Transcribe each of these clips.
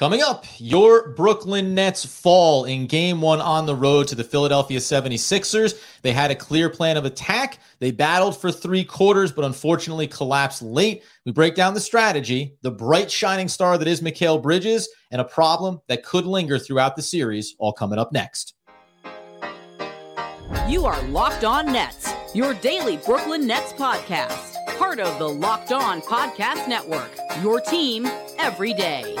Coming up, your Brooklyn Nets fall in game one on the road to the Philadelphia 76ers. They had a clear plan of attack. They battled for three quarters, but unfortunately collapsed late. We break down the strategy, the bright shining star that is Mikal Bridges, and a problem that could linger throughout the series, all coming up next. You are Locked On Nets, your daily Brooklyn Nets podcast, part of the Locked On Podcast Network, your team every day.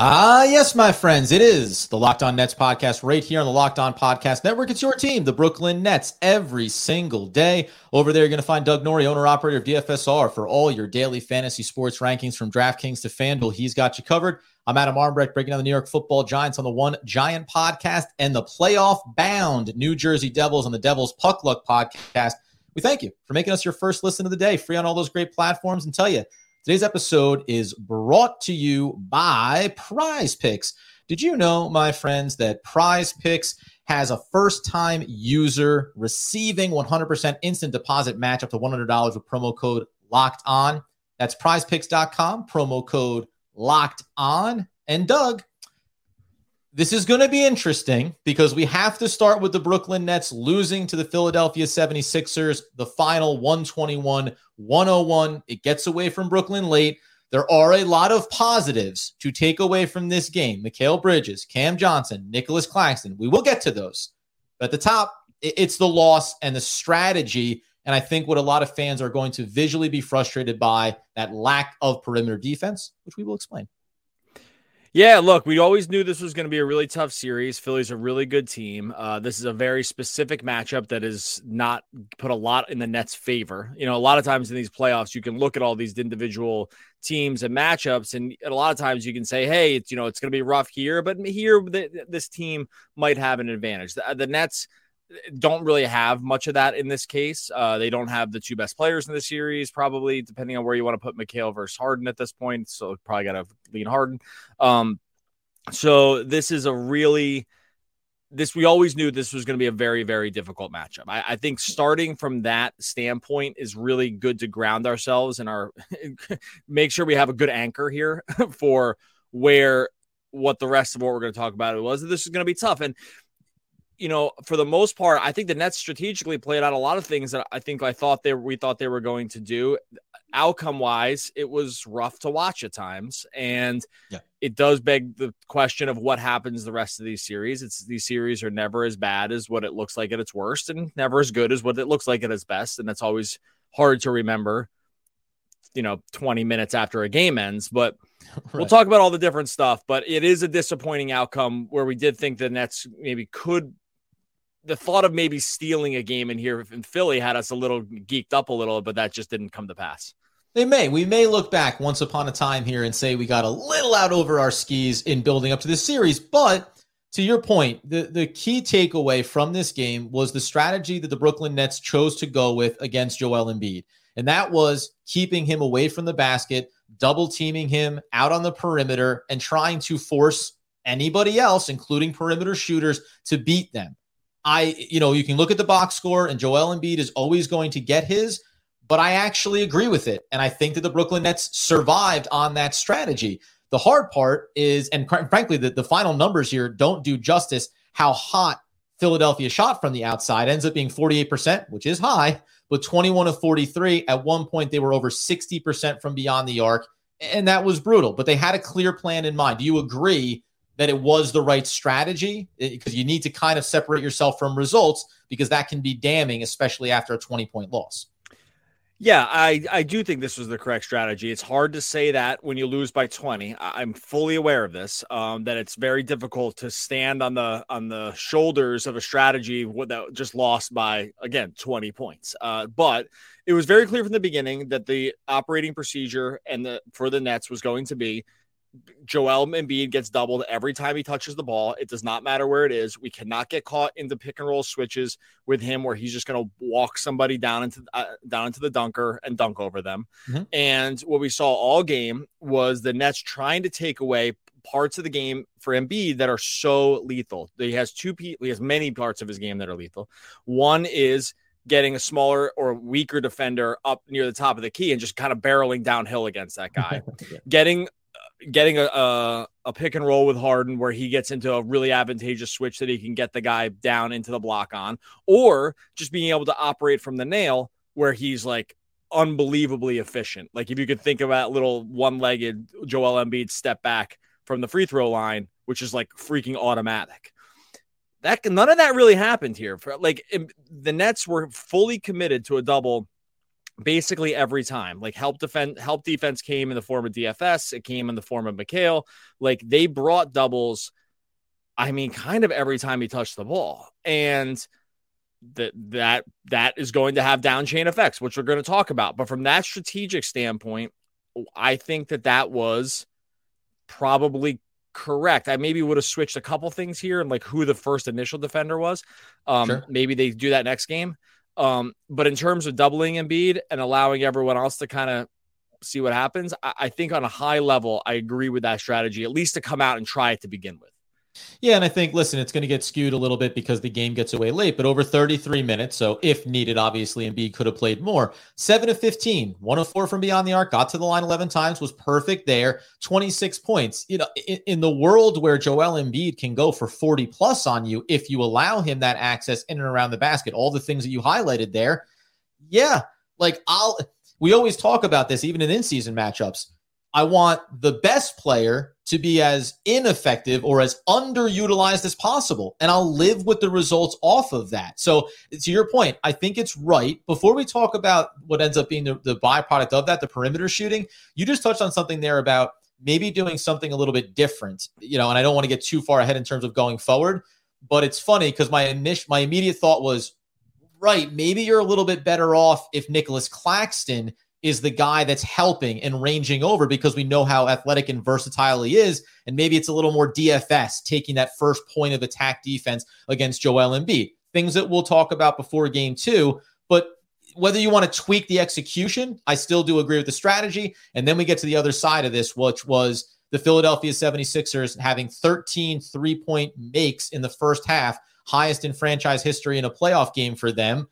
Ah, yes, my friends, it is the Locked On Nets podcast right here on the Locked On Podcast Network. It's your team, the Brooklyn Nets, every single day. Over there, you're going to find Doug Norrie, owner operator of DFSR, for all your daily fantasy sports rankings from DraftKings to FanDuel. He's got you covered. I'm Adam Armbrecht, breaking down the New York Football Giants on the One Giant podcast and the playoff bound New Jersey Devils on the Devils Puck Luck podcast. We thank you for making us your first listen of the day, free on all those great platforms, and tell you Today's episode is brought to you by Prize Picks. Did you know, my friends, that Prize Picks has a first time user receiving 100% instant deposit match up to $100 with promo code locked on? That's prizepicks.com, promo code locked on. And Doug, this is going to be interesting because we have to start with the Brooklyn Nets losing to the Philadelphia 76ers, the final 121 101. It gets away from Brooklyn late. There are a lot of positives to take away from this game. Mikal Bridges, Cam Johnson, Nicholas Claxton. We will get to those. But at the top, it's the loss and the strategy. And I think what a lot of fans are going to visually be frustrated by that lack of perimeter defense, which we will explain. Yeah, look, we always knew this was going to be a really tough series. Philly's a really good team. Uh, this is a very specific matchup that is not put a lot in the Nets' favor. You know, a lot of times in these playoffs, you can look at all these individual teams and matchups, and a lot of times you can say, "Hey, it's you know, it's going to be rough here, but here this team might have an advantage." The, the Nets don't really have much of that in this case. Uh, they don't have the two best players in the series, probably depending on where you want to put Mikal versus Harden at this point. So probably got to lean Harden. Um, so this is a really this we always knew this was going to be a very very difficult matchup. I, I, think starting from that standpoint is really good to ground ourselves and our make sure we have a good anchor here for where what the rest of what we're going to talk about it was. This is going to be tough and you know, for the most part, I think the Nets strategically played out a lot of things that I think I thought they we thought they were going to do. Outcome wise, it was rough to watch at times, and yeah. it does beg the question of what happens the rest of these series. It's these series are never as bad as what it looks like at its worst, and never as good as what it looks like at its best, and that's always hard to remember. You know, twenty minutes after a game ends, but. Right. We'll talk about all the different stuff, but it is a disappointing outcome where we did think the Nets maybe could the thought of maybe stealing a game in here in Philly had us a little geeked up a little, but that just didn't come to pass. They may. We may look back once upon a time here and say we got a little out over our skis in building up to this series. But to your point, the, the key takeaway from this game was the strategy that the Brooklyn Nets chose to go with against Joel Embiid. And that was keeping him away from the basket, double teaming him out on the perimeter, and trying to force anybody else, including perimeter shooters, to beat them. I, you know, you can look at the box score, and Joel Embiid is always going to get his, but I actually agree with it. And I think that the Brooklyn Nets survived on that strategy. The hard part is, and frankly, the, the final numbers here don't do justice how hot Philadelphia shot from the outside. Ends up being 48%, which is high, but 21 of 43. At one point, they were over 60% from beyond the arc, and that was brutal. But they had a clear plan in mind. Do you agree that it was the right strategy because you need to kind of separate yourself from results because that can be damning, especially after a 20 point loss. Yeah, I, I do think this was the correct strategy. It's hard to say that when you lose by 20. I'm fully aware of this. Um, that it's very difficult to stand on the on the shoulders of a strategy that just lost by again 20 points. Uh, but it was very clear from the beginning that the operating procedure and the for the Nets was going to be Joel Embiid gets doubled every time he touches the ball. It does not matter where it is. We cannot get caught in the pick and roll switches with him where he's just going to walk somebody down into uh, down into the dunker and dunk over them. Mm-hmm. And what we saw all game was the Nets trying to take away parts of the game for Embiid that are so lethal. He has two he has many parts of his game that are lethal. One is getting a smaller or weaker defender up near the top of the key and just kind of barreling downhill against that guy. yeah. Getting getting a, a, a pick and roll with Harden where he gets into a really advantageous switch that he can get the guy down into the block on, or just being able to operate from the nail where he's like unbelievably efficient. Like if you could think about little one-legged Joel Embiid step back from the free throw line, which is like freaking automatic. That none of that really happened here. Like the Nets were fully committed to a double basically every time. Like help defend help defense came in the form of DFS, it came in the form of Mikal. Like they brought doubles, I mean, kind of every time he touched the ball. And that that that is going to have down chain effects, which we're going to talk about. But from that strategic standpoint, I think that that was probably correct. I maybe would have switched a couple things here and like who the first initial defender was. Um, sure. Maybe they do that next game. Um, but in terms of doubling Embiid and allowing everyone else to kind of see what happens, I, I think on a high level, I agree with that strategy, at least to come out and try it to begin with. Yeah, and I think listen, it's going to get skewed a little bit because the game gets away late, but over 33 minutes, so if needed, obviously Embiid could have played more. 7 of 15, 104 from beyond the arc, got to the line 11 times, was perfect there, 26 points. You know, in, in the world where Joel Embiid can go for 40 plus on you if you allow him that access in and around the basket, all the things that you highlighted there. Yeah, like I'll we always talk about this even in in-season matchups I want the best player to be as ineffective or as underutilized as possible. And I'll live with the results off of that. So, to your point, I think it's right. Before we talk about what ends up being the, the byproduct of that, the perimeter shooting, you just touched on something there about maybe doing something a little bit different. You know, and I don't want to get too far ahead in terms of going forward, but it's funny because my initial, my immediate thought was, right, maybe you're a little bit better off if Nicholas Claxton is the guy that's helping and ranging over because we know how athletic and versatile he is. And maybe it's a little more DFS taking that first point of attack defense against Joel Embiid. Things that we'll talk about before game two. But whether you want to tweak the execution, I still do agree with the strategy. And then we get to the other side of this, which was the Philadelphia 76ers having 13 three point makes in the first half, highest in franchise history in a playoff game for them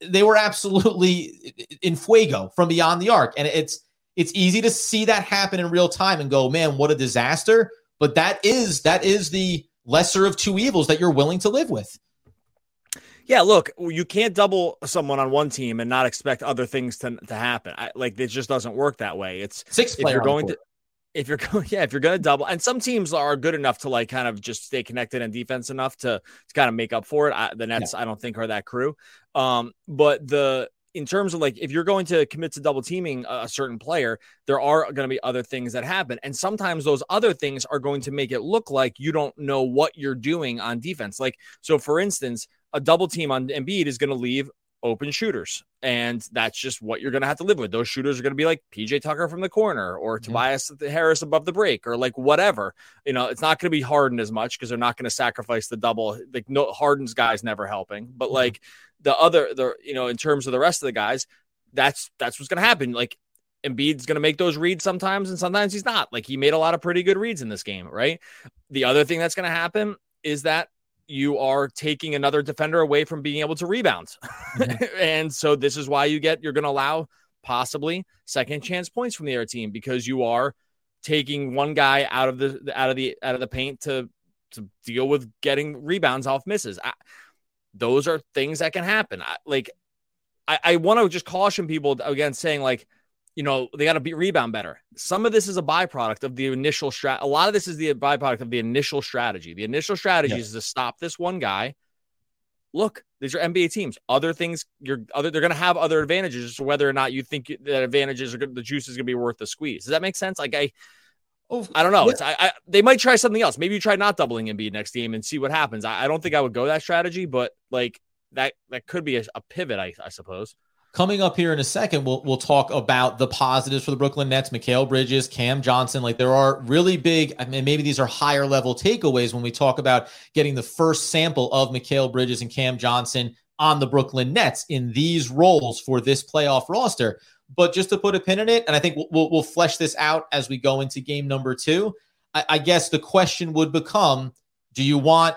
they were absolutely in fuego from beyond the arc. And it's it's easy to see that happen in real time and go, man, what a disaster. But that is that is the lesser of two evils that you're willing to live with. Yeah, look, you can't double someone on one team and not expect other things to, to happen. I, like it just doesn't work that way. It's six. If you're going to if you're going, yeah, if you're going to double, and some teams are good enough to like kind of just stay connected and defense enough to to kind of make up for it. I, the Nets, yeah. I don't think are that crew. Um, but the in terms of like if you're going to commit to double teaming a, a certain player, there are going to be other things that happen, and sometimes those other things are going to make it look like you don't know what you're doing on defense. Like so, for instance, a double team on Embiid is going to leave open shooters. And that's just what you're going to have to live with. Those shooters are going to be like PJ Tucker from the corner or mm-hmm. Tobias Harris above the break or like whatever. You know, it's not going to be Harden as much because they're not going to sacrifice the double. Like, no, Harden's guys never helping. But mm-hmm. like the other, the, you know, in terms of the rest of the guys, that's, that's what's going to happen. Like, Embiid's going to make those reads sometimes, and sometimes he's not. Like he made a lot of pretty good reads in this game, right? The other thing that's going to happen is that you are taking another defender away from being able to rebound. Mm-hmm. and so this is why you get you're going to allow possibly second chance points from the other team because you are taking one guy out of the out of the out of the paint to to deal with getting rebounds off misses. I, those are things that can happen. I, like I, I want to just caution people against saying like you know, they got to be rebound better. Some of this is a byproduct of the initial strat. A lot of this is the byproduct of the initial strategy. The initial strategy is to stop this one guy. Look, these are NBA teams. Other things, you're other. They're going to have other advantages. whether or not you think that advantages are good, the juice is going to be worth the squeeze. Does that make sense? Like I, oh, I don't know. Yeah. It's I, I, They might try something else. Maybe you try not doubling Embiid next game and see what happens. I, I don't think I would go that strategy, but like that that could be a, a pivot. I, I suppose. Coming up here in a second, we'll we'll talk about the positives for the Brooklyn Nets, Mikal Bridges, Cam Johnson. Like there are really big, I mean, maybe these are higher level takeaways when we talk about getting the first sample of Mikal Bridges and Cam Johnson on the Brooklyn Nets in these roles for this playoff roster. But just to put a pin in it, and I think we'll, we'll, we'll flesh this out as we go into game number two. I, I guess the question would become do you want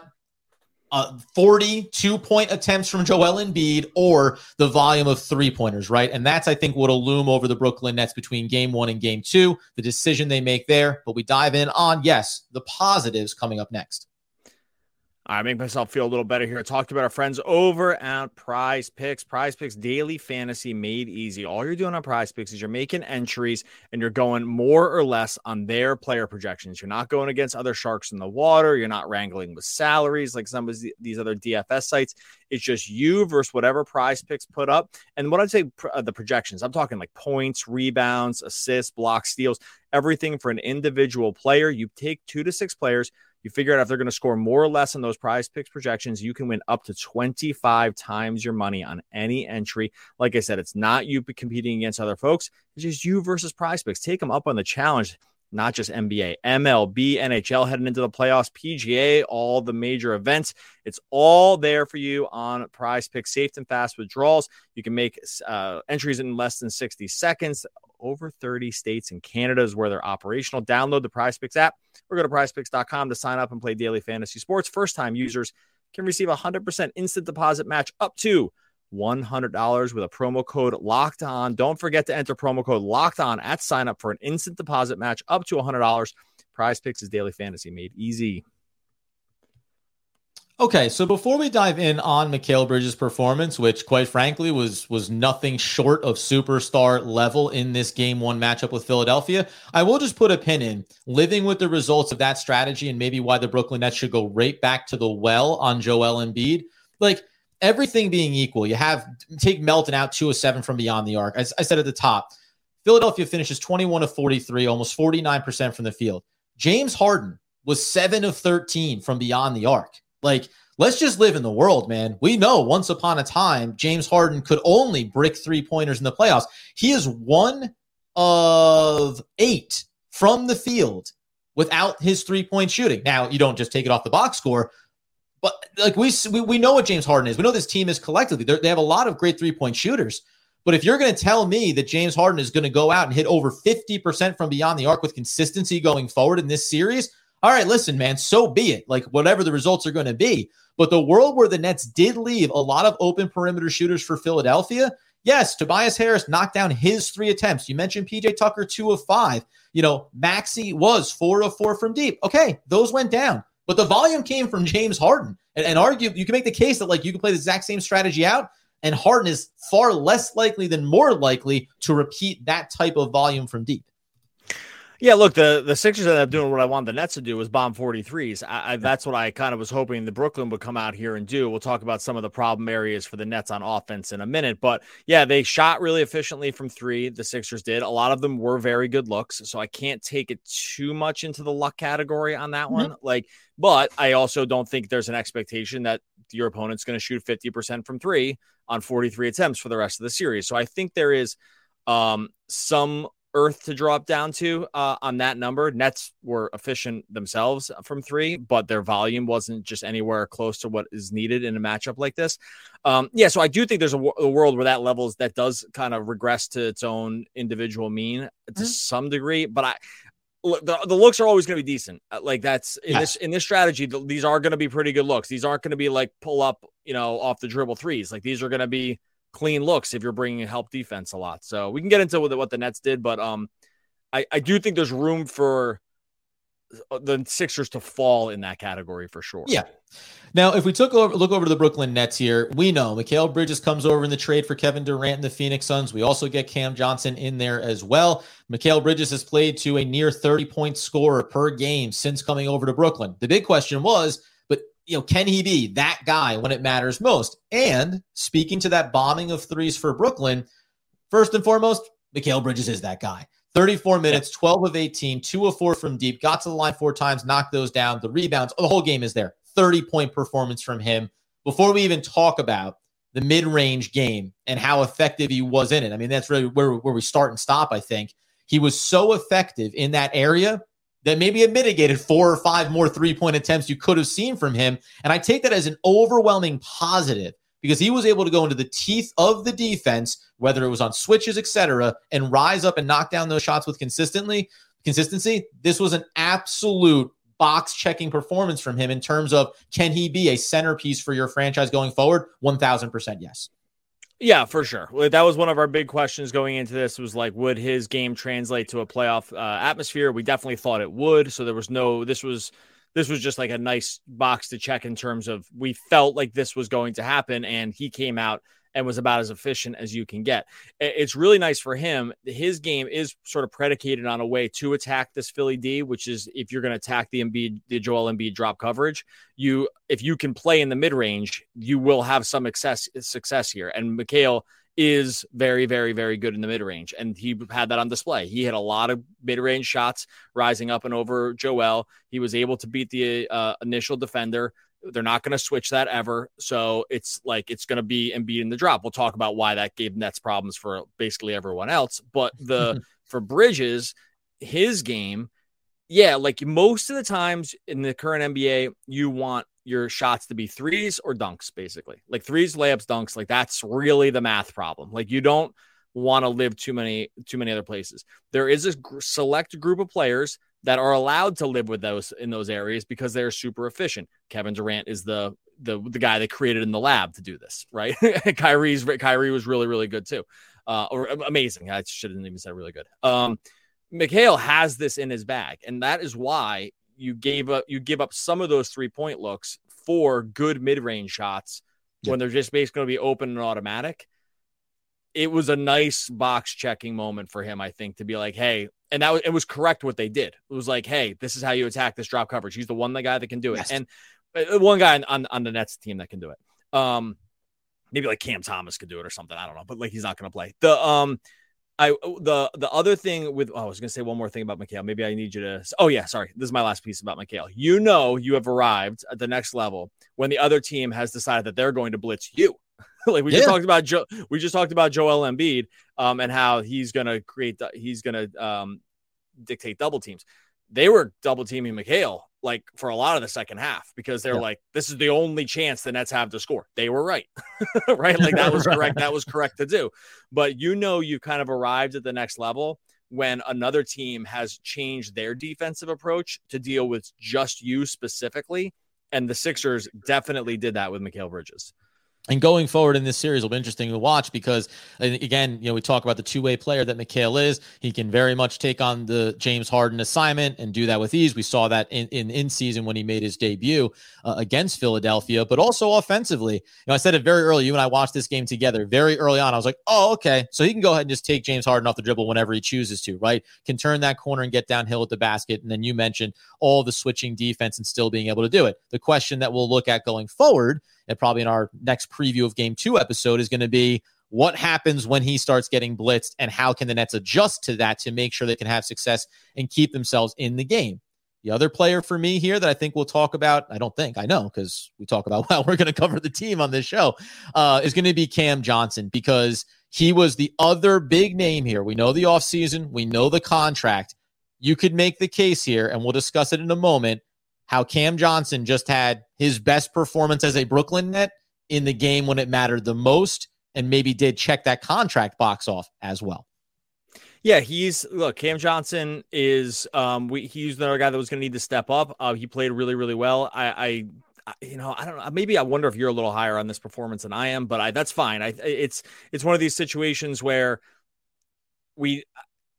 uh, 42 point attempts from Joel Embiid or the volume of three pointers, right? And that's, I think, what'll loom over the Brooklyn Nets between game one and game two, the decision they make there. But we dive in on, yes, the positives coming up next. I make myself feel a little better here. I talked about our friends over at Prize Picks. Prize Picks daily fantasy made easy. All you're doing on Prize Picks is you're making entries and you're going more or less on their player projections. You're not going against other sharks in the water. You're not wrangling with salaries like some of these other DFS sites. It's just you versus whatever Prize Picks put up. And what I'd say uh, the projections, I'm talking like points, rebounds, assists, blocks, steals, everything for an individual player. You take two to six players you figure out if they're going to score more or less on those prize picks projections. You can win up to 25 times your money on any entry. Like I said, it's not you competing against other folks, it's just you versus prize picks. Take them up on the challenge. Not just NBA, MLB, NHL heading into the playoffs, PGA, all the major events. It's all there for you on Prize Picks. Safe and fast withdrawals. You can make uh, entries in less than 60 seconds over 30 states and Canada is where they're operational. Download the Prize Picks app or go to prizepicks.com to sign up and play daily fantasy sports. First time users can receive a 100% instant deposit match up to $100 with a promo code locked on. Don't forget to enter promo code locked on at sign up for an instant deposit match up to $100. Prize Picks is daily fantasy made easy. Okay, so before we dive in on Mikal Bridges' performance, which quite frankly was was nothing short of superstar level in this game one matchup with Philadelphia, I will just put a pin in living with the results of that strategy and maybe why the Brooklyn Nets should go right back to the well on Joel Embiid. Like everything being equal, you have take Melton out two of seven from beyond the arc. As I said at the top, Philadelphia finishes 21 of 43, almost 49% from the field. James Harden was seven of 13 from beyond the arc. Like, let's just live in the world, man. We know once upon a time, James Harden could only brick three pointers in the playoffs. He is one of eight from the field without his three point shooting. Now, you don't just take it off the box score, but like we, we, we know what James Harden is. We know this team is collectively, They're, they have a lot of great three point shooters. But if you're going to tell me that James Harden is going to go out and hit over 50% from beyond the arc with consistency going forward in this series, all right, listen, man, so be it. Like whatever the results are going to be. But the world where the Nets did leave a lot of open perimeter shooters for Philadelphia, yes, Tobias Harris knocked down his three attempts. You mentioned PJ Tucker, two of five. You know, Maxey was four of four from deep. Okay, those went down. But the volume came from James Harden. And, and argue, you can make the case that like you can play the exact same strategy out. And Harden is far less likely than more likely to repeat that type of volume from deep. Yeah, look, the the Sixers ended up doing what I wanted the Nets to do was bomb 43s. I, I, that's what I kind of was hoping the Brooklyn would come out here and do. We'll talk about some of the problem areas for the Nets on offense in a minute, but yeah, they shot really efficiently from three. The Sixers did. A lot of them were very good looks, so I can't take it too much into the luck category on that one. Mm-hmm. Like, but I also don't think there's an expectation that your opponent's going to shoot 50% from three on 43 attempts for the rest of the series. So I think there is um, some earth to drop down to uh, on that number. Nets were efficient themselves from three, but their volume wasn't just anywhere close to what is needed in a matchup like this. Um, yeah, so I do think there's a, a, world where that levels that does kind of regress to its own individual mean to mm-hmm. some degree, but I. The, the looks are always going to be decent. Uh, like that's in yes. this in this strategy. These are going to be pretty good looks. These aren't going to be like pull up, you know, off the dribble threes. Like these are going to be clean looks if you're bringing help defense a lot. So we can get into what the Nets did, but um, I, I do think there's room for uh, the Sixers to fall in that category for sure. Yeah. Now, if we took over, look over to the Brooklyn Nets here, we know Mikal Bridges comes over in the trade for Kevin Durant and the Phoenix Suns. We also get Cam Johnson in there as well. Mikal Bridges has played to a near 30 point scorer per game since coming over to Brooklyn. The big question was, you know, can he be that guy when it matters most? And speaking to that bombing of threes for Brooklyn, first and foremost, Mikal Bridges is that guy. 34 minutes, 12 of 18, 2 of 4 from deep, got to the line four times, knocked those down. The rebounds, oh, the whole game is there. 30 point performance from him. Before we even talk about the mid range game and how effective he was in it, I mean, that's really where, where we start and stop, I think. He was so effective in that area that maybe it mitigated four or five more three point attempts you could have seen from him. And I take that as an overwhelming positive because he was able to go into the teeth of the defense, whether it was on switches, etc., and rise up and knock down those shots with consistently. consistency, this was an absolute box checking performance from him in terms of can he be a centerpiece for your franchise going forward? 1000% yes. Yeah, for sure. That was one of our big questions going into this was like, would his game translate to a playoff uh, atmosphere? We definitely thought it would. So there was no, this was, this was just like a nice box to check in terms of we felt like this was going to happen. And he came out and was about as efficient as you can get. It's really nice for him. His game is sort of predicated on a way to attack this Philly D, which is if you're going to attack the Embiid, the Joel Embiid drop coverage, you if you can play in the mid range, you will have some success success here. And Mikal is very, very, very good in the mid range. And he had that on display. He had a lot of mid range shots rising up and over Joel. He was able to beat the uh, initial defender. They're not going to switch that ever. So it's like it's going to be Embiid in the drop. We'll talk about why that gave Nets problems for basically everyone else. But the for Bridges, his game, yeah, like most of the times in the current NBA, you want your shots to be threes or dunks, basically. Like threes, layups, dunks. Like that's really the math problem. Like you don't want to live too many too many other places. There is a select group of players that are allowed to live with those in those areas because they're super efficient. Kevin Durant is the the the guy that created in the lab to do this, right? Kyrie's Kyrie was really really good too, uh, or amazing. I shouldn't even say really good. Um, Mikal has this in his bag, and that is why you gave up you give up some of those three point looks for good mid range shots yeah. when they're just basically going to be open and automatic. It was a nice box checking moment for him, I think, to be like, hey, and that was, it was correct what they did. It was like, hey, this is how you attack this drop coverage. He's the one the guy that can do it, yes. and uh, one guy on, on the Nets team that can do it. Um, maybe like Cam Thomas could do it or something. I don't know, but like he's not going to play. The um, I the the other thing with oh, I was going to say one more thing about Mikal. Maybe I need you to. Oh yeah, sorry. This is my last piece about Mikal. You know, you have arrived at the next level when the other team has decided that they're going to blitz you. like we yeah. just talked about Joe, we just talked about Joel Embiid, um, and how he's gonna create, he's gonna um, dictate double teams. They were double teaming Mikal like for a lot of the second half because they're yeah. like, this is the only chance the Nets have to score. They were right, right? Like that was correct. That was correct to do. But you know, you kind of arrived at the next level when another team has changed their defensive approach to deal with just you specifically. And the Sixers definitely did that with Mikal Bridges. And going forward in this series will be interesting to watch because, again, you know, we talk about the two way player that Mikal is. He can very much take on the James Harden assignment and do that with ease. We saw that in in, in season when he made his debut uh, against Philadelphia, but also offensively. You know, I said it very early. You and I watched this game together very early on. I was like, oh, okay. So he can go ahead and just take James Harden off the dribble whenever he chooses to, right? Can turn that corner and get downhill at the basket. And then you mentioned all the switching defense and still being able to do it. The question that we'll look at going forward and probably in our next preview of game two episode is going to be what happens when he starts getting blitzed and how can the Nets adjust to that to make sure they can have success and keep themselves in the game. The other player for me here that I think we'll talk about, I don't think, I know, because we talk about how we're going to cover the team on this show, uh, is going to be Cam Johnson because he was the other big name here. We know the offseason, we know the contract. You could make the case here, and we'll discuss it in a moment, how Cam Johnson just had his best performance as a Brooklyn net in the game when it mattered the most and maybe did check that contract box off as well. Yeah, he's look. Cam Johnson is um, we he's another guy that was going to need to step up. Uh, he played really, really well. I, I, you know, I don't know. Maybe I wonder if you're a little higher on this performance than I am, but I that's fine. I it's it's one of these situations where we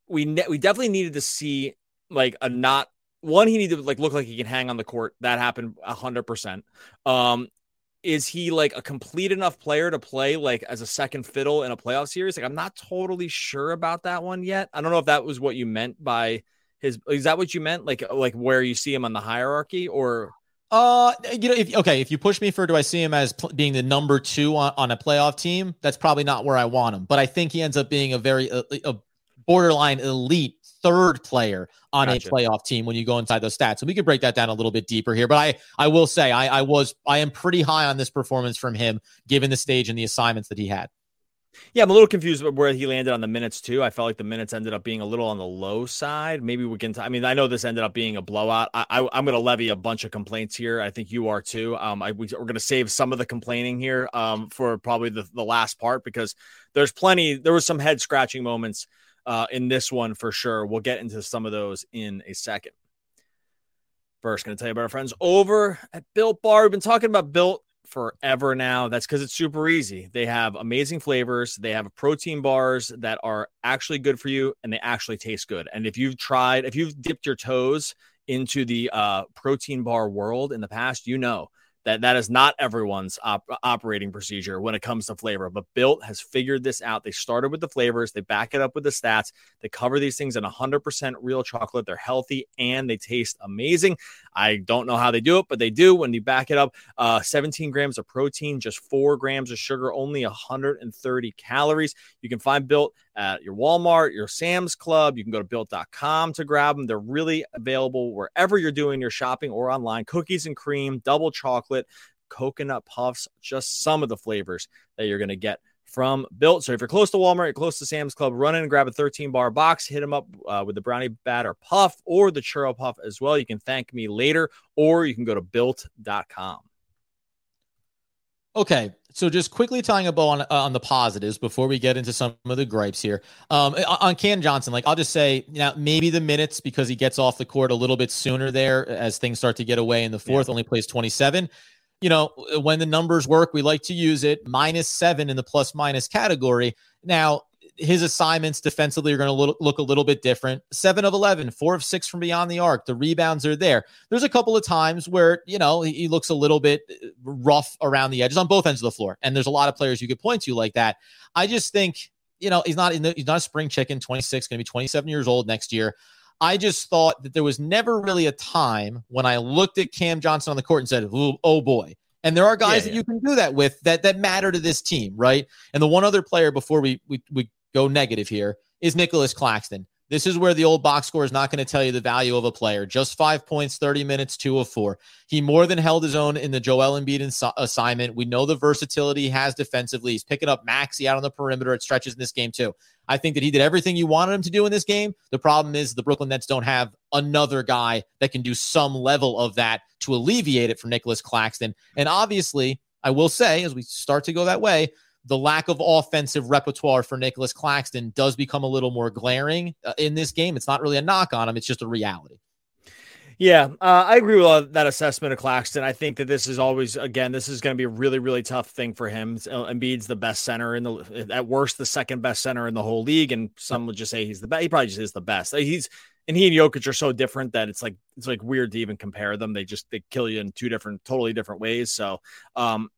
we ne- we definitely needed to see like a not one, he needed to like look like he can hang on the court. That happened hundred percent. Um, is he like a complete enough player to play like as a second fiddle in a playoff series? Like, I'm not totally sure about that one yet. I don't know if that was what you meant by his. Is that what you meant? Like, like where you see him on the hierarchy, or uh, you know, if okay, if you push me for, do I see him as pl- being the number two on, on a playoff team? That's probably not where I want him. But I think he ends up being a very a, a borderline elite third player on gotcha. a playoff team when you go inside those stats. And we could break that down a little bit deeper here. But I, I will say I, I was I am pretty high on this performance from him, given the stage and the assignments that he had. Yeah, I'm a little confused about where he landed on the minutes too. I felt like the minutes ended up being a little on the low side. Maybe we can. T- I mean, I know this ended up being a blowout. I, I, am going to levy a bunch of complaints here. I think you are too. Um, I, we, are going to save some of the complaining here um, for probably the, the last part because there's plenty. There was some head scratching moments uh, in this one for sure. We'll get into some of those in a second. First, going to tell you about our friends over at Built Bar. We've been talking about Built forever now. That's because it's super easy. They have amazing flavors. They have protein bars that are actually good for you and they actually taste good. And if you've tried, if you've dipped your toes into the uh, protein bar world in the past, you know that that is not everyone's op- operating procedure when it comes to flavor but built has figured this out. They started with the flavors they back it up with the stats they cover these things in 100% real chocolate they're healthy and they taste amazing. I don't know how they do it but they do when you back it up uh, 17 grams of protein just 4 grams of sugar only 130 calories. You can find built at your walmart your sam's club you can go to built.com to grab them they're really available wherever you're doing your shopping or online cookies and cream double chocolate coconut puffs, just some of the flavors that you're going to get from Built. So if you're close to Walmart, you're close to Sam's Club, run in and grab a 13 bar box, hit them up uh, with the brownie batter puff or the churro puff as well. You can thank me later, or you can go to built.com. Okay, so just quickly tying a bow on uh, on the positives before we get into some of the gripes here. Um, on Cam Johnson, like I'll just say, you know, maybe the minutes because he gets off the court a little bit sooner there as things start to get away in the fourth. Yeah. Only plays twenty seven. You know, when the numbers work, we like to use it minus seven in the plus minus category. Now, his assignments defensively are going to look, look a little bit different. Seven of 11, four of six from beyond the arc. The rebounds are there. There's a couple of times where, you know, he, he looks a little bit uh, rough around the edges on both ends of the floor. And there's a lot of players you could point to like that. I just think, you know, he's not in the, he's not a spring chicken, 26, going to be 27 years old next year. I just thought that there was never really a time when I looked at Cam Johnson on the court and said, oh boy, and there are guys yeah, that you can do that with that that matter to this team, right? And the one other player before we we, we go negative here is Nicholas Claxton. This is where the old box score is not going to tell you the value of a player. Just five points, 30 minutes, two of four. He more than held his own in the Joel Embiid ins- assignment. We know the versatility he has defensively. He's picking up Maxey out on the perimeter It stretches in this game, too. I think that he did everything you wanted him to do in this game. The problem is the Brooklyn Nets don't have another guy that can do some level of that to alleviate it for Nicholas Claxton. And obviously, I will say, as we start to go that way, the lack of offensive repertoire for Nicholas Claxton does become a little more glaring uh, in this game. It's not really a knock on him, it's just a reality. Yeah, uh, I agree with that assessment of Claxton. I think that this is always, again, this is going to be a really, really tough thing for him. Uh, Embiid's the best center in the, at worst, the second best center in the whole league, and some would just say he's the best. He probably just is the best. He's and he and Jokic are so different that it's like it's like weird to even compare them. They just they kill you in two different, totally different ways. So, um,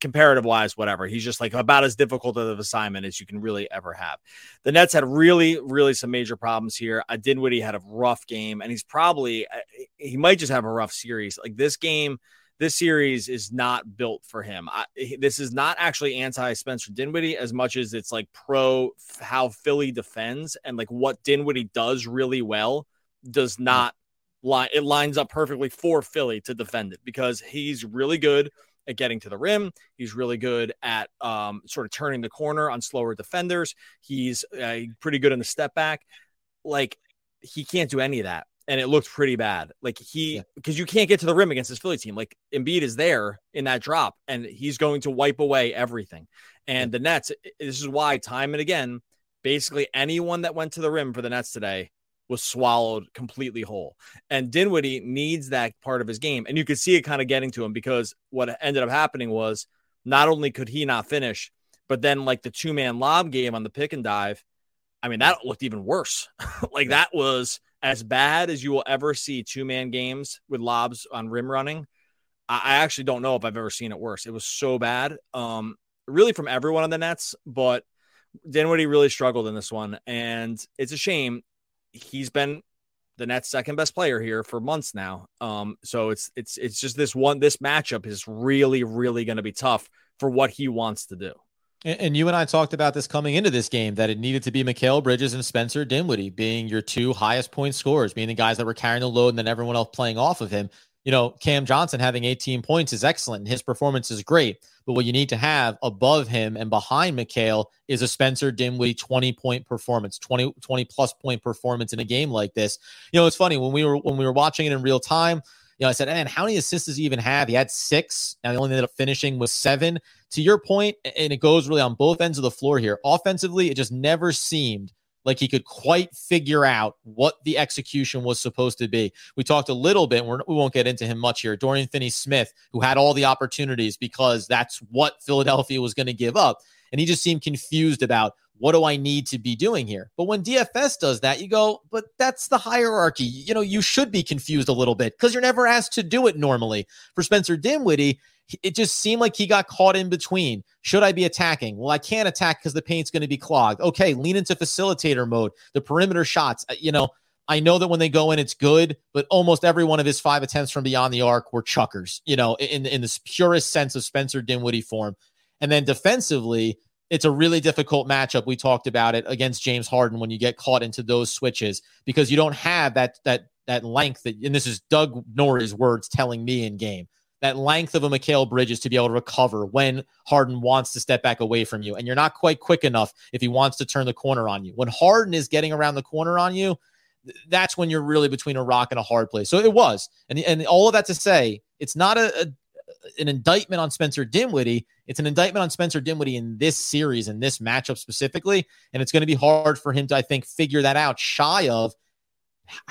comparative wise, whatever. He's just like about as difficult of an assignment as you can really ever have. The Nets had really, really some major problems here. Uh, Dinwiddie had a rough game, and he's probably uh, he might just have a rough series. Like this game, this series is not built for him. I, this is not actually anti Spencer Dinwiddie as much as it's like pro how Philly defends and like what Dinwiddie does really well does mm. not line. It lines up perfectly for Philly to defend it because he's really good at getting to the rim. He's really good at um, sort of turning the corner on slower defenders. He's uh, pretty good in the step back. Like he can't do any of that. And it looked pretty bad. Like he, because yeah. you can't get to the rim against this Philly team. Like Embiid is there in that drop and he's going to wipe away everything. And the Nets, this is why time and again, basically anyone that went to the rim for the Nets today was swallowed completely whole. And Dinwiddie needs that part of his game. And you could see it kind of getting to him because what ended up happening was not only could he not finish, but then like the two man lob game on the pick and dive, I mean, that looked even worse. like that was as bad as you will ever see two man games with lobs on rim running. I actually don't know if I've ever seen it worse. It was so bad. Um, really from everyone on the Nets, but Dinwiddie really struggled in this one. And it's a shame he's been the Nets' second best player here for months now. Um, so it's it's it's just this one this matchup is really really going to be tough for what he wants to do. And, you and I talked about this coming into this game that it needed to be Mikal Bridges and Spencer Dinwiddie being your two highest point scorers, being the guys that were carrying the load, and then everyone else playing off of him you know, Cam Johnson having 18 points is excellent. His performance is great. But what you need to have above him and behind Mikal is a Spencer Dinwiddie 20 point performance, 20, 20 plus point performance in a game like this. You know, it's funny when we were when we were watching it in real time. You know, I said, man, how many assists does he even have? He had six. Now, the only ended up finishing with seven. To your point, and it goes really on both ends of the floor here. Offensively, it just never seemed like he could quite figure out what the execution was supposed to be. We talked a little bit, we're, we will not get into him much here. Dorian Finney Smith, who had all the opportunities because that's what Philadelphia was going to give up. And he just seemed confused about what do I need to be doing here? But when DFS does that, you go, but that's the hierarchy. You know, you should be confused a little bit because you're never asked to do it normally. For Spencer Dinwiddie, it just seemed like he got caught in between. Should I be attacking? Well, I can't attack because the paint's going to be clogged. Okay, lean into facilitator mode. The perimeter shots, uh, you know, I know that when they go in, it's good, but almost every one of his five attempts from beyond the arc were chuckers, you know, in, in this purest sense of Spencer Dinwiddie form. And then defensively, it's a really difficult matchup. We talked about it against James Harden when you get caught into those switches because you don't have that that that length that and this is Doug Norrie's words telling me in game that length of a Mikal Bridges to be able to recover when Harden wants to step back away from you. And you're not quite quick enough if he wants to turn the corner on you. When Harden is getting around the corner on you, that's when you're really between a rock and a hard place. So it was. And, and all of that to say, it's not a, a an indictment on Spencer Dinwiddie. It's an indictment on Spencer Dinwiddie in this series and this matchup specifically. And it's going to be hard for him to, I think, figure that out shy of,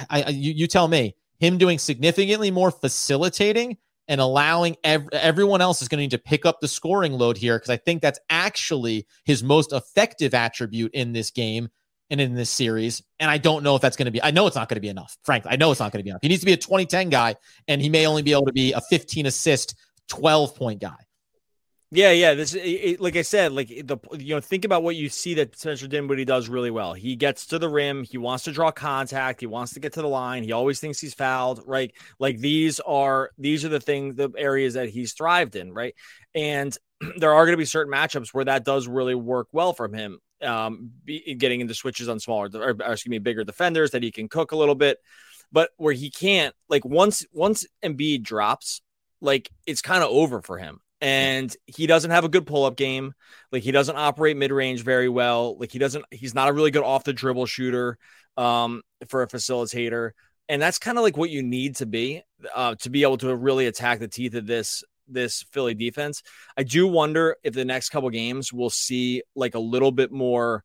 I, I you, you tell me, him doing significantly more facilitating and allowing ev- everyone else is going to need to pick up the scoring load here because I think that's actually his most effective attribute in this game and in this series. And I don't know if that's going to be, I know it's not going to be enough. Frankly, I know it's not going to be enough. He needs to be a 2010 guy, and he may only be able to be a 15 assist, 12 point guy. Yeah, yeah. This, it, like I said, like the you know, think about what you see that Spencer Dinwiddie does really well. He gets to the rim. He wants to draw contact. He wants to get to the line. He always thinks he's fouled. Right? Like these are these are the things, the areas that he's thrived in. Right? And there are going to be certain matchups where that does really work well from him. Um, be, getting into switches on smaller, or, or excuse me, bigger defenders that he can cook a little bit, but where he can't, like once once Embiid drops, like it's kind of over for him and he doesn't have a good pull up game. Like he doesn't operate mid range very well. Like he doesn't, he's not a really good off the dribble shooter um, for a facilitator. And that's kind of like what you need to be uh, to be able to really attack the teeth of this this Philly defense. I do wonder if the next couple games we'll see like a little bit more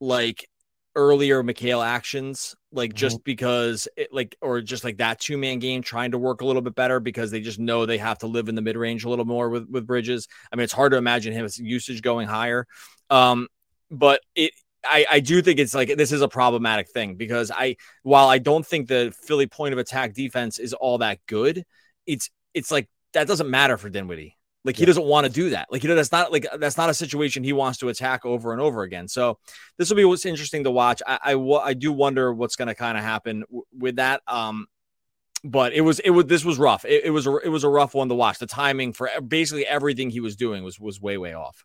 like earlier Mikal actions, like mm-hmm. just because it like or just like that two man game trying to work a little bit better because they just know they have to live in the mid range a little more with with Bridges. I mean, it's hard to imagine his usage going higher. Um, but it I, I do think it's like this is a problematic thing because I while I don't think the Philly point of attack defense is all that good, it's it's like that doesn't matter for Dinwiddie. Like he doesn't want to do that. Like you know, that's not like that's not a situation he wants to attack over and over again. So this will be what's interesting to watch. I I, I do wonder what's going to kind of happen w- with that. Um, but it was it was this was rough. It, it was a, it was a rough one to watch. The timing for basically everything he was doing was was way way off.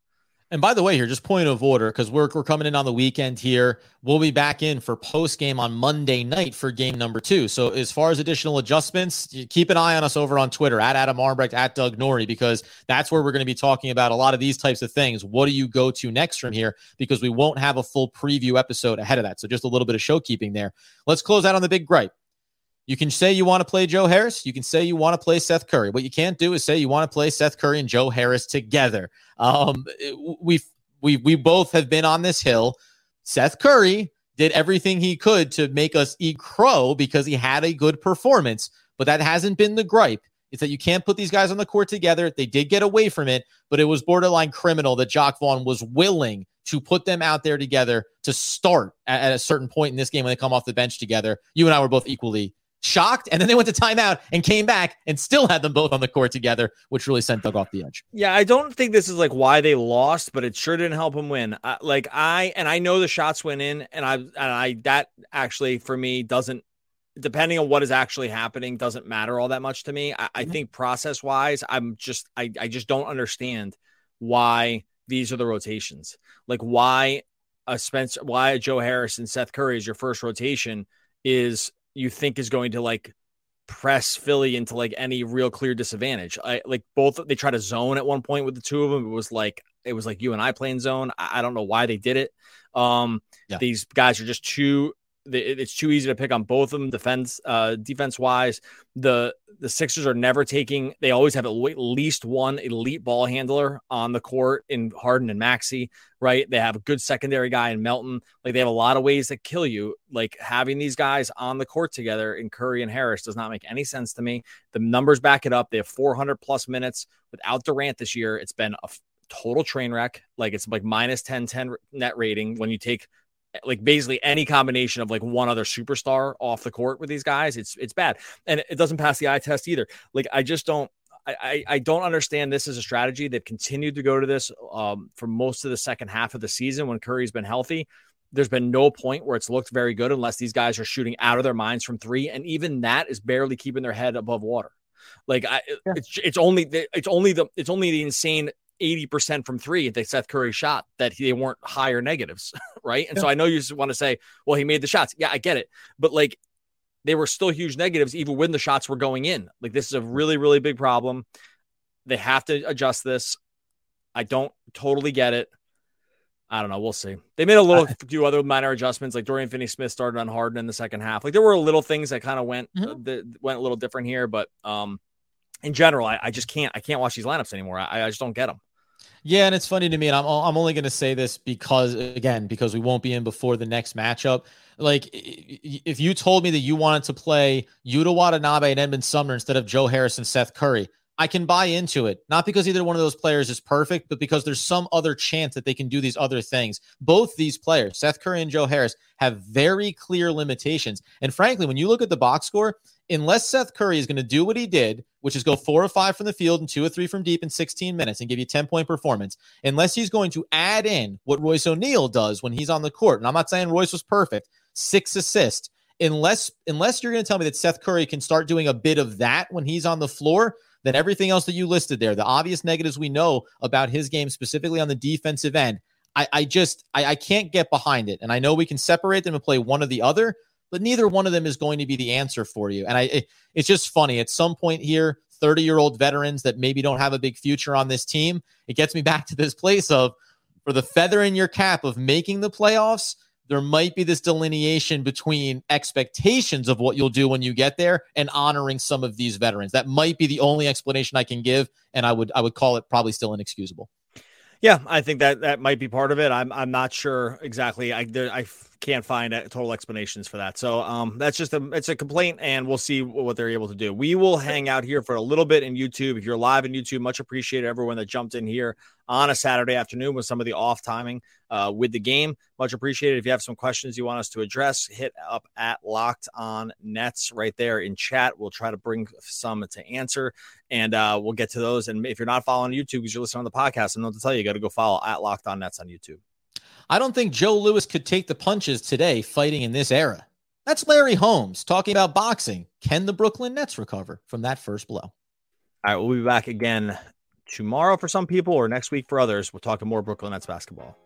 And by the way, here, just point of order, because we're, we're coming in on the weekend here. We'll be back in for post game on Monday night for game number two. So, as far as additional adjustments, keep an eye on us over on Twitter at Adam Armbrecht, at Doug Norrie, because that's where we're going to be talking about a lot of these types of things. What do you go to next from here? Because we won't have a full preview episode ahead of that. So, just a little bit of show keeping there. Let's close out on the big gripe. You can say you want to play Joe Harris. You can say you want to play Seth Curry. What you can't do is say you want to play Seth Curry and Joe Harris together. Um, we we we both have been on this hill. Seth Curry did everything he could to make us eat crow because he had a good performance, but that hasn't been the gripe. It's that you can't put these guys on the court together. They did get away from it, but it was borderline criminal that Jacque Vaughn was willing to put them out there together to start at, at a certain point in this game when they come off the bench together. You and I were both equally shocked, and then they went to timeout and came back and still had them both on the court together, which really sent Doug off the edge. Yeah, I don't think this is like why they lost, but it sure didn't help them win. I, like I and I know the shots went in, and I and I that actually for me doesn't. Depending on what is actually happening, doesn't matter all that much to me. I, I mm-hmm. think process wise, I'm just I I just don't understand why these are the rotations. Like why a Spencer, why a Joe Harris and Seth Curry is your first rotation is you think is going to like press Philly into like any real clear disadvantage. I like both they tried to zone at one point with the two of them. It was like it was like you and I playing zone. I, I don't know why they did it. Um yeah. these guys are just too It's too easy to pick on both of them defense uh, defense wise. The the Sixers are never taking. They always have at least one elite ball handler on the court in Harden and Maxey. Right? They have a good secondary guy in Melton. Like they have a lot of ways to kill you. Like having these guys on the court together in Curry and Harris does not make any sense to me. The numbers back it up. They have 400 plus minutes without Durant this year. It's been a total train wreck. Like it's like minus 10 10 net rating when you take like basically any combination of like one other superstar off the court with these guys. It's it's bad. And it doesn't pass the eye test either. Like I just don't I, I don't understand this as a strategy. They've continued to go to this um, for most of the second half of the season when Curry's been healthy. There's been no point where it's looked very good unless these guys are shooting out of their minds from three, and even that is barely keeping their head above water. Like I, yeah. it's it's only the, it's only the it's only the insane 80% from three that Seth Curry shot that they weren't higher negatives, right? And yeah. so I know you just want to say, well, he made the shots. Yeah, I get it. But like they were still huge negatives even when the shots were going in. Like this is a really, really big problem. They have to adjust this. I don't totally get it. I don't know. We'll see. They made a little few other minor adjustments, like Dorian Finney-Smith started on Harden in the second half. Like there were little things that kind of went mm-hmm. uh, that went a little different here, but um, in general, I, I, just can't I can't watch these lineups anymore. I, I just don't get them. Yeah, and it's funny to me, and I'm I'm only going to say this because again because we won't be in before the next matchup. Like if you told me that you wanted to play Yuta Watanabe and Edmond Sumner instead of Joe Harris and Seth Curry, I can buy into it. Not because either one of those players is perfect, but because there's some other chance that they can do these other things. Both these players, Seth Curry and Joe Harris, have very clear limitations. And frankly, when you look at the box score, unless Seth Curry is going to do what he did, which is go four or five from the field and two or three from deep in 16 minutes and give you 10 point performance, unless he's going to add in what Royce O'Neale does when he's on the court. And I'm not saying Royce was perfect, six assists. Unless unless you're going to tell me that Seth Curry can start doing a bit of that when he's on the floor, then everything else that you listed there, the obvious negatives we know about his game, specifically on the defensive end, I, I just I, I can't get behind it. And I know we can separate them and play one or the other, but neither one of them is going to be the answer for you. And I it, it's just funny. At some point here, 30 year old veterans that maybe don't have a big future on this team, it gets me back to this place of for the feather in your cap of making the playoffs there might be this delineation between expectations of what you'll do when you get there and honoring some of these veterans. That might be the only explanation I can give, and I would I would call it probably still inexcusable. Yeah, I think that that might be part of it. I'm I'm not sure exactly. I there, I can't find total explanations for that. So um, that's just a it's a complaint, and we'll see what they're able to do. We will hang out here for a little bit in YouTube. If you're live in YouTube, much appreciated everyone that jumped in here on a Saturday afternoon with some of the off timing uh, with the game. Much appreciated. If you have some questions you want us to address, hit up at Locked On Nets right there in chat. We'll try to bring some to answer, and uh, we'll get to those. And if you're not following YouTube because you're listening on the podcast, I'm know to tell you, you got to go follow at Locked On Nets on YouTube. I don't think Joe Louis could take the punches today fighting in this era. That's Larry Holmes talking about boxing. Can the Brooklyn Nets recover from that first blow? All right, we'll be back again tomorrow for some people or next week for others. We'll talk to more Brooklyn Nets basketball.